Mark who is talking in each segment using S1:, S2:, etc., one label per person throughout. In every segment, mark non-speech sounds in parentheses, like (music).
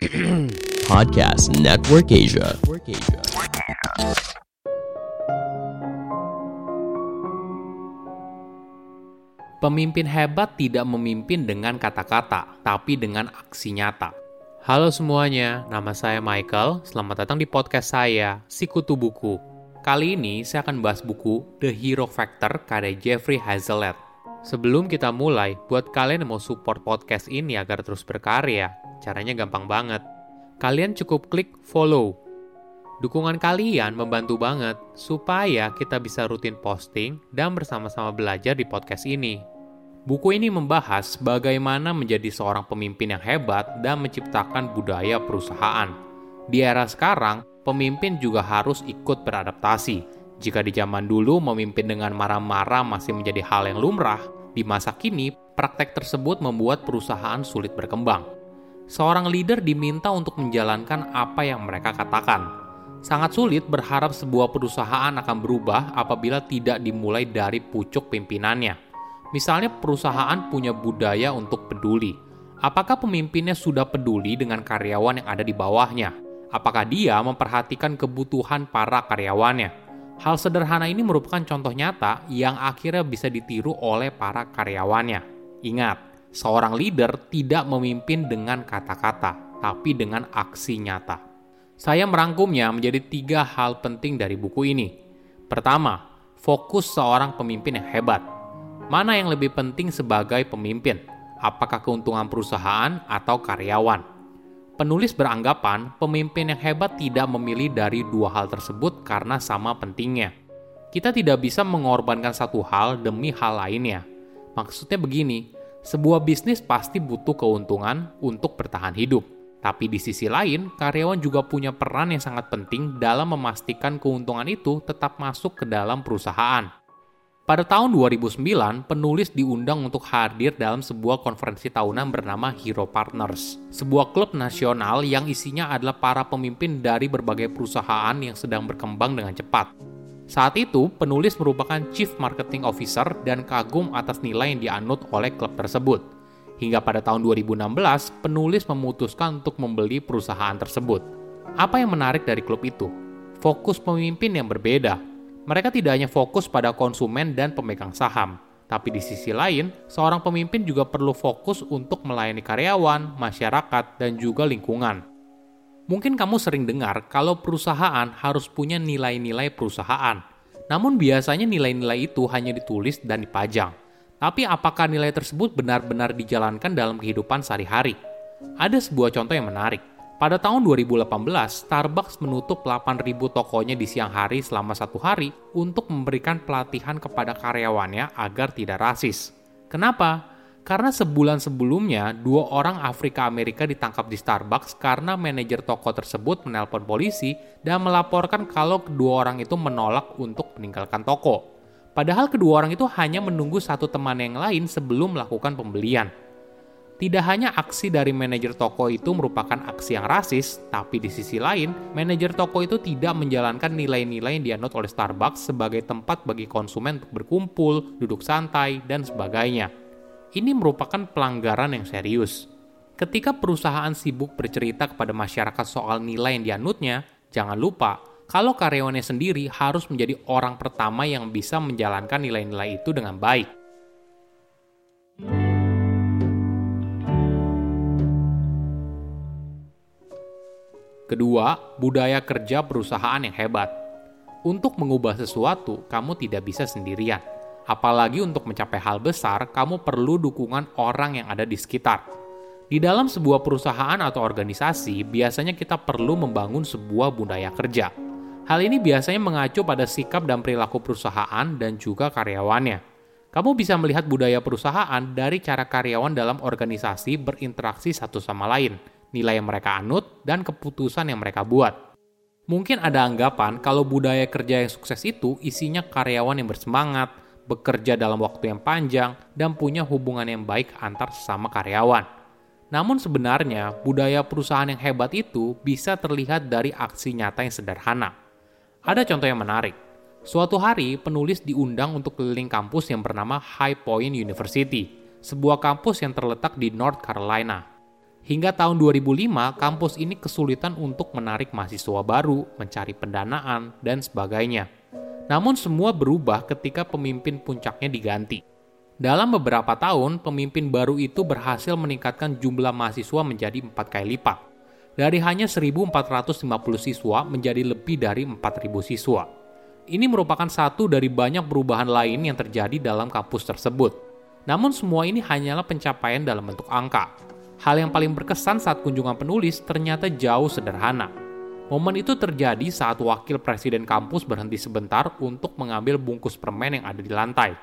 S1: (clears throat) Podcast Network Asia.
S2: Pemimpin hebat tidak memimpin dengan kata-kata, tapi dengan aksi nyata. Halo semuanya, nama saya Michael. Selamat datang di podcast saya, Sikutu Buku. Kali ini saya akan bahas buku The Hero Factor karya Jeffrey Hazlitt. Sebelum kita mulai, buat kalian yang mau support podcast ini agar terus berkarya, caranya gampang banget. Kalian cukup klik follow. Dukungan kalian membantu banget supaya kita bisa rutin posting dan bersama-sama belajar di podcast ini. Buku ini membahas bagaimana menjadi seorang pemimpin yang hebat dan menciptakan budaya perusahaan. Di era sekarang, pemimpin juga harus ikut beradaptasi. Jika di zaman dulu memimpin dengan marah-marah masih menjadi hal yang lumrah, di masa kini praktek tersebut membuat perusahaan sulit berkembang. Seorang leader diminta untuk menjalankan apa yang mereka katakan. Sangat sulit berharap sebuah perusahaan akan berubah apabila tidak dimulai dari pucuk pimpinannya. Misalnya perusahaan punya budaya untuk peduli. Apakah pemimpinnya sudah peduli dengan karyawan yang ada di bawahnya? Apakah dia memperhatikan kebutuhan para karyawannya? Hal sederhana ini merupakan contoh nyata yang akhirnya bisa ditiru oleh para karyawannya. Ingat, seorang leader tidak memimpin dengan kata-kata, tapi dengan aksi nyata. Saya merangkumnya menjadi tiga hal penting dari buku ini. Pertama, fokus seorang pemimpin yang hebat Mana yang lebih penting sebagai pemimpin? Apakah keuntungan perusahaan atau karyawan? Penulis beranggapan pemimpin yang hebat tidak memilih dari dua hal tersebut karena sama pentingnya. Kita tidak bisa mengorbankan satu hal demi hal lainnya. Maksudnya begini, sebuah bisnis pasti butuh keuntungan untuk bertahan hidup. Tapi di sisi lain, karyawan juga punya peran yang sangat penting dalam memastikan keuntungan itu tetap masuk ke dalam perusahaan. Pada tahun 2009, penulis diundang untuk hadir dalam sebuah konferensi tahunan bernama Hero Partners, sebuah klub nasional yang isinya adalah para pemimpin dari berbagai perusahaan yang sedang berkembang dengan cepat. Saat itu, penulis merupakan Chief Marketing Officer dan kagum atas nilai yang dianut oleh klub tersebut. Hingga pada tahun 2016, penulis memutuskan untuk membeli perusahaan tersebut. Apa yang menarik dari klub itu? Fokus pemimpin yang berbeda, mereka tidak hanya fokus pada konsumen dan pemegang saham, tapi di sisi lain, seorang pemimpin juga perlu fokus untuk melayani karyawan, masyarakat, dan juga lingkungan. Mungkin kamu sering dengar kalau perusahaan harus punya nilai-nilai perusahaan. Namun biasanya nilai-nilai itu hanya ditulis dan dipajang. Tapi apakah nilai tersebut benar-benar dijalankan dalam kehidupan sehari-hari? Ada sebuah contoh yang menarik. Pada tahun 2018, Starbucks menutup 8.000 tokonya di siang hari selama satu hari untuk memberikan pelatihan kepada karyawannya agar tidak rasis. Kenapa? Karena sebulan sebelumnya, dua orang Afrika Amerika ditangkap di Starbucks karena manajer toko tersebut menelpon polisi dan melaporkan kalau kedua orang itu menolak untuk meninggalkan toko. Padahal kedua orang itu hanya menunggu satu teman yang lain sebelum melakukan pembelian. Tidak hanya aksi dari manajer toko itu merupakan aksi yang rasis, tapi di sisi lain, manajer toko itu tidak menjalankan nilai-nilai yang dianut oleh Starbucks sebagai tempat bagi konsumen untuk berkumpul, duduk santai, dan sebagainya. Ini merupakan pelanggaran yang serius. Ketika perusahaan sibuk bercerita kepada masyarakat soal nilai yang dianutnya, jangan lupa kalau karyawannya sendiri harus menjadi orang pertama yang bisa menjalankan nilai-nilai itu dengan baik. Kedua, budaya kerja perusahaan yang hebat. Untuk mengubah sesuatu, kamu tidak bisa sendirian. Apalagi untuk mencapai hal besar, kamu perlu dukungan orang yang ada di sekitar. Di dalam sebuah perusahaan atau organisasi, biasanya kita perlu membangun sebuah budaya kerja. Hal ini biasanya mengacu pada sikap dan perilaku perusahaan dan juga karyawannya. Kamu bisa melihat budaya perusahaan dari cara karyawan dalam organisasi berinteraksi satu sama lain – nilai yang mereka anut, dan keputusan yang mereka buat. Mungkin ada anggapan kalau budaya kerja yang sukses itu isinya karyawan yang bersemangat, bekerja dalam waktu yang panjang, dan punya hubungan yang baik antar sesama karyawan. Namun sebenarnya, budaya perusahaan yang hebat itu bisa terlihat dari aksi nyata yang sederhana. Ada contoh yang menarik. Suatu hari, penulis diundang untuk keliling kampus yang bernama High Point University, sebuah kampus yang terletak di North Carolina. Hingga tahun 2005, kampus ini kesulitan untuk menarik mahasiswa baru, mencari pendanaan, dan sebagainya. Namun semua berubah ketika pemimpin puncaknya diganti. Dalam beberapa tahun, pemimpin baru itu berhasil meningkatkan jumlah mahasiswa menjadi empat kali lipat. Dari hanya 1.450 siswa menjadi lebih dari 4.000 siswa. Ini merupakan satu dari banyak perubahan lain yang terjadi dalam kampus tersebut. Namun semua ini hanyalah pencapaian dalam bentuk angka. Hal yang paling berkesan saat kunjungan penulis ternyata jauh sederhana. Momen itu terjadi saat wakil presiden kampus berhenti sebentar untuk mengambil bungkus permen yang ada di lantai.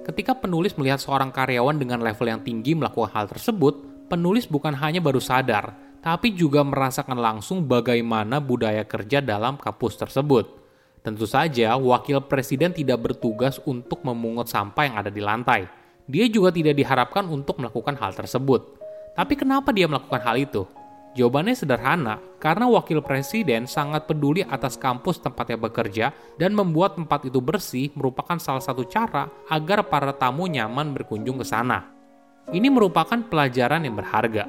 S2: Ketika penulis melihat seorang karyawan dengan level yang tinggi melakukan hal tersebut, penulis bukan hanya baru sadar, tapi juga merasakan langsung bagaimana budaya kerja dalam kampus tersebut. Tentu saja, wakil presiden tidak bertugas untuk memungut sampah yang ada di lantai. Dia juga tidak diharapkan untuk melakukan hal tersebut. Tapi kenapa dia melakukan hal itu? Jawabannya sederhana, karena wakil presiden sangat peduli atas kampus tempatnya bekerja dan membuat tempat itu bersih merupakan salah satu cara agar para tamu nyaman berkunjung ke sana. Ini merupakan pelajaran yang berharga.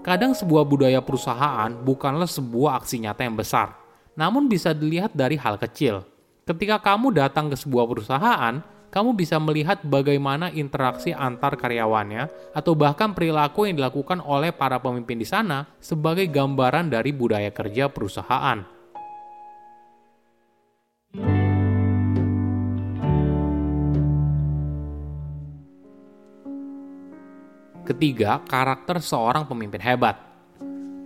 S2: Kadang sebuah budaya perusahaan bukanlah sebuah aksi nyata yang besar, namun bisa dilihat dari hal kecil. Ketika kamu datang ke sebuah perusahaan, kamu bisa melihat bagaimana interaksi antar karyawannya atau bahkan perilaku yang dilakukan oleh para pemimpin di sana sebagai gambaran dari budaya kerja perusahaan. Ketiga, karakter seorang pemimpin hebat.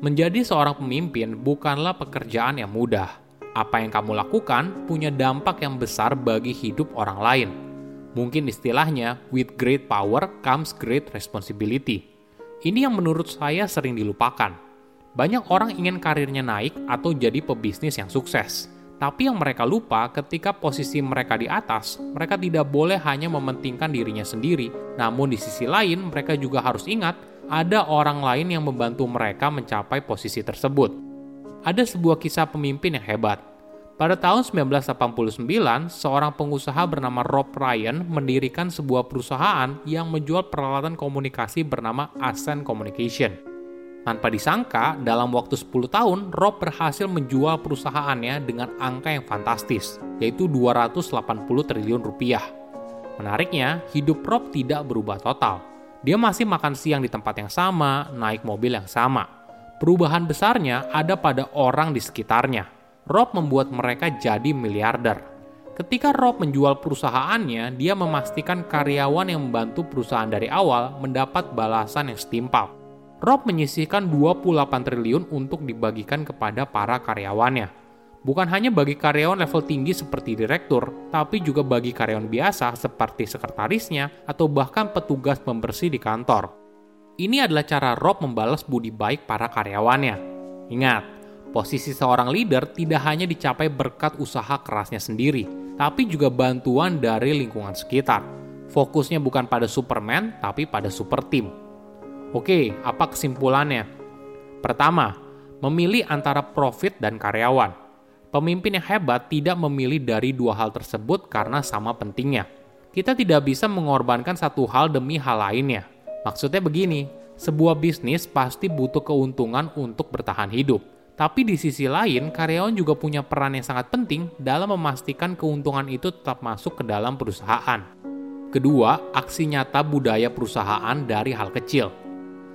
S2: Menjadi seorang pemimpin bukanlah pekerjaan yang mudah. Apa yang kamu lakukan punya dampak yang besar bagi hidup orang lain Mungkin istilahnya, with great power comes great responsibility. Ini yang menurut saya sering dilupakan. Banyak orang ingin karirnya naik atau jadi pebisnis yang sukses. Tapi yang mereka lupa ketika posisi mereka di atas, mereka tidak boleh hanya mementingkan dirinya sendiri. Namun di sisi lain, mereka juga harus ingat ada orang lain yang membantu mereka mencapai posisi tersebut. Ada sebuah kisah pemimpin yang hebat pada tahun 1989, seorang pengusaha bernama Rob Ryan mendirikan sebuah perusahaan yang menjual peralatan komunikasi bernama Ascent Communication. Tanpa disangka, dalam waktu 10 tahun, Rob berhasil menjual perusahaannya dengan angka yang fantastis, yaitu 280 triliun rupiah. Menariknya, hidup Rob tidak berubah total. Dia masih makan siang di tempat yang sama, naik mobil yang sama. Perubahan besarnya ada pada orang di sekitarnya, Rob membuat mereka jadi miliarder. Ketika Rob menjual perusahaannya, dia memastikan karyawan yang membantu perusahaan dari awal mendapat balasan yang setimpal. Rob menyisihkan 28 triliun untuk dibagikan kepada para karyawannya. Bukan hanya bagi karyawan level tinggi seperti direktur, tapi juga bagi karyawan biasa seperti sekretarisnya atau bahkan petugas pembersih di kantor. Ini adalah cara Rob membalas budi baik para karyawannya. Ingat, Posisi seorang leader tidak hanya dicapai berkat usaha kerasnya sendiri, tapi juga bantuan dari lingkungan sekitar. Fokusnya bukan pada Superman, tapi pada super team. Oke, apa kesimpulannya? Pertama, memilih antara profit dan karyawan. Pemimpin yang hebat tidak memilih dari dua hal tersebut karena sama pentingnya. Kita tidak bisa mengorbankan satu hal demi hal lainnya. Maksudnya begini, sebuah bisnis pasti butuh keuntungan untuk bertahan hidup tapi di sisi lain, karyawan juga punya peran yang sangat penting dalam memastikan keuntungan itu tetap masuk ke dalam perusahaan. Kedua, aksi nyata budaya perusahaan dari hal kecil.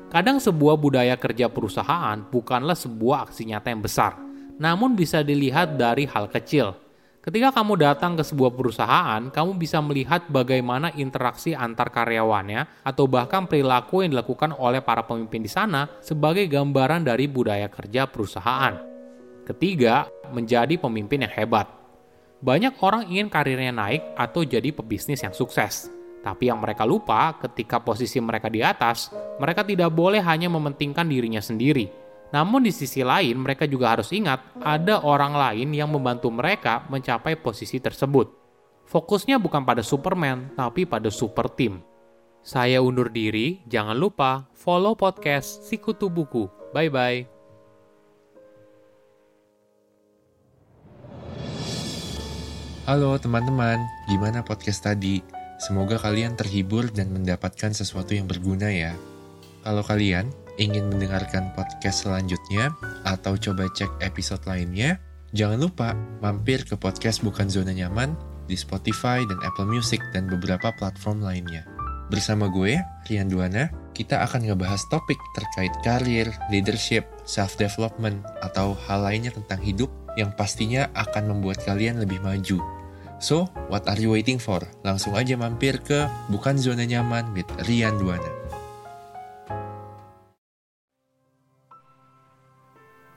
S2: Kadang sebuah budaya kerja perusahaan bukanlah sebuah aksi nyata yang besar, namun bisa dilihat dari hal kecil, Ketika kamu datang ke sebuah perusahaan, kamu bisa melihat bagaimana interaksi antar karyawannya atau bahkan perilaku yang dilakukan oleh para pemimpin di sana sebagai gambaran dari budaya kerja perusahaan. Ketiga, menjadi pemimpin yang hebat. Banyak orang ingin karirnya naik atau jadi pebisnis yang sukses. Tapi yang mereka lupa ketika posisi mereka di atas, mereka tidak boleh hanya mementingkan dirinya sendiri, namun di sisi lain, mereka juga harus ingat ada orang lain yang membantu mereka mencapai posisi tersebut. Fokusnya bukan pada Superman, tapi pada super team. Saya undur diri, jangan lupa follow podcast Sikutu Buku. Bye-bye.
S3: Halo teman-teman, gimana podcast tadi? Semoga kalian terhibur dan mendapatkan sesuatu yang berguna ya. Kalau kalian ingin mendengarkan podcast selanjutnya atau coba cek episode lainnya, jangan lupa mampir ke podcast Bukan Zona Nyaman di Spotify dan Apple Music dan beberapa platform lainnya. Bersama gue, Rian Duana, kita akan ngebahas topik terkait karir, leadership, self-development, atau hal lainnya tentang hidup yang pastinya akan membuat kalian lebih maju. So, what are you waiting for? Langsung aja mampir ke Bukan Zona Nyaman with Rian Duana.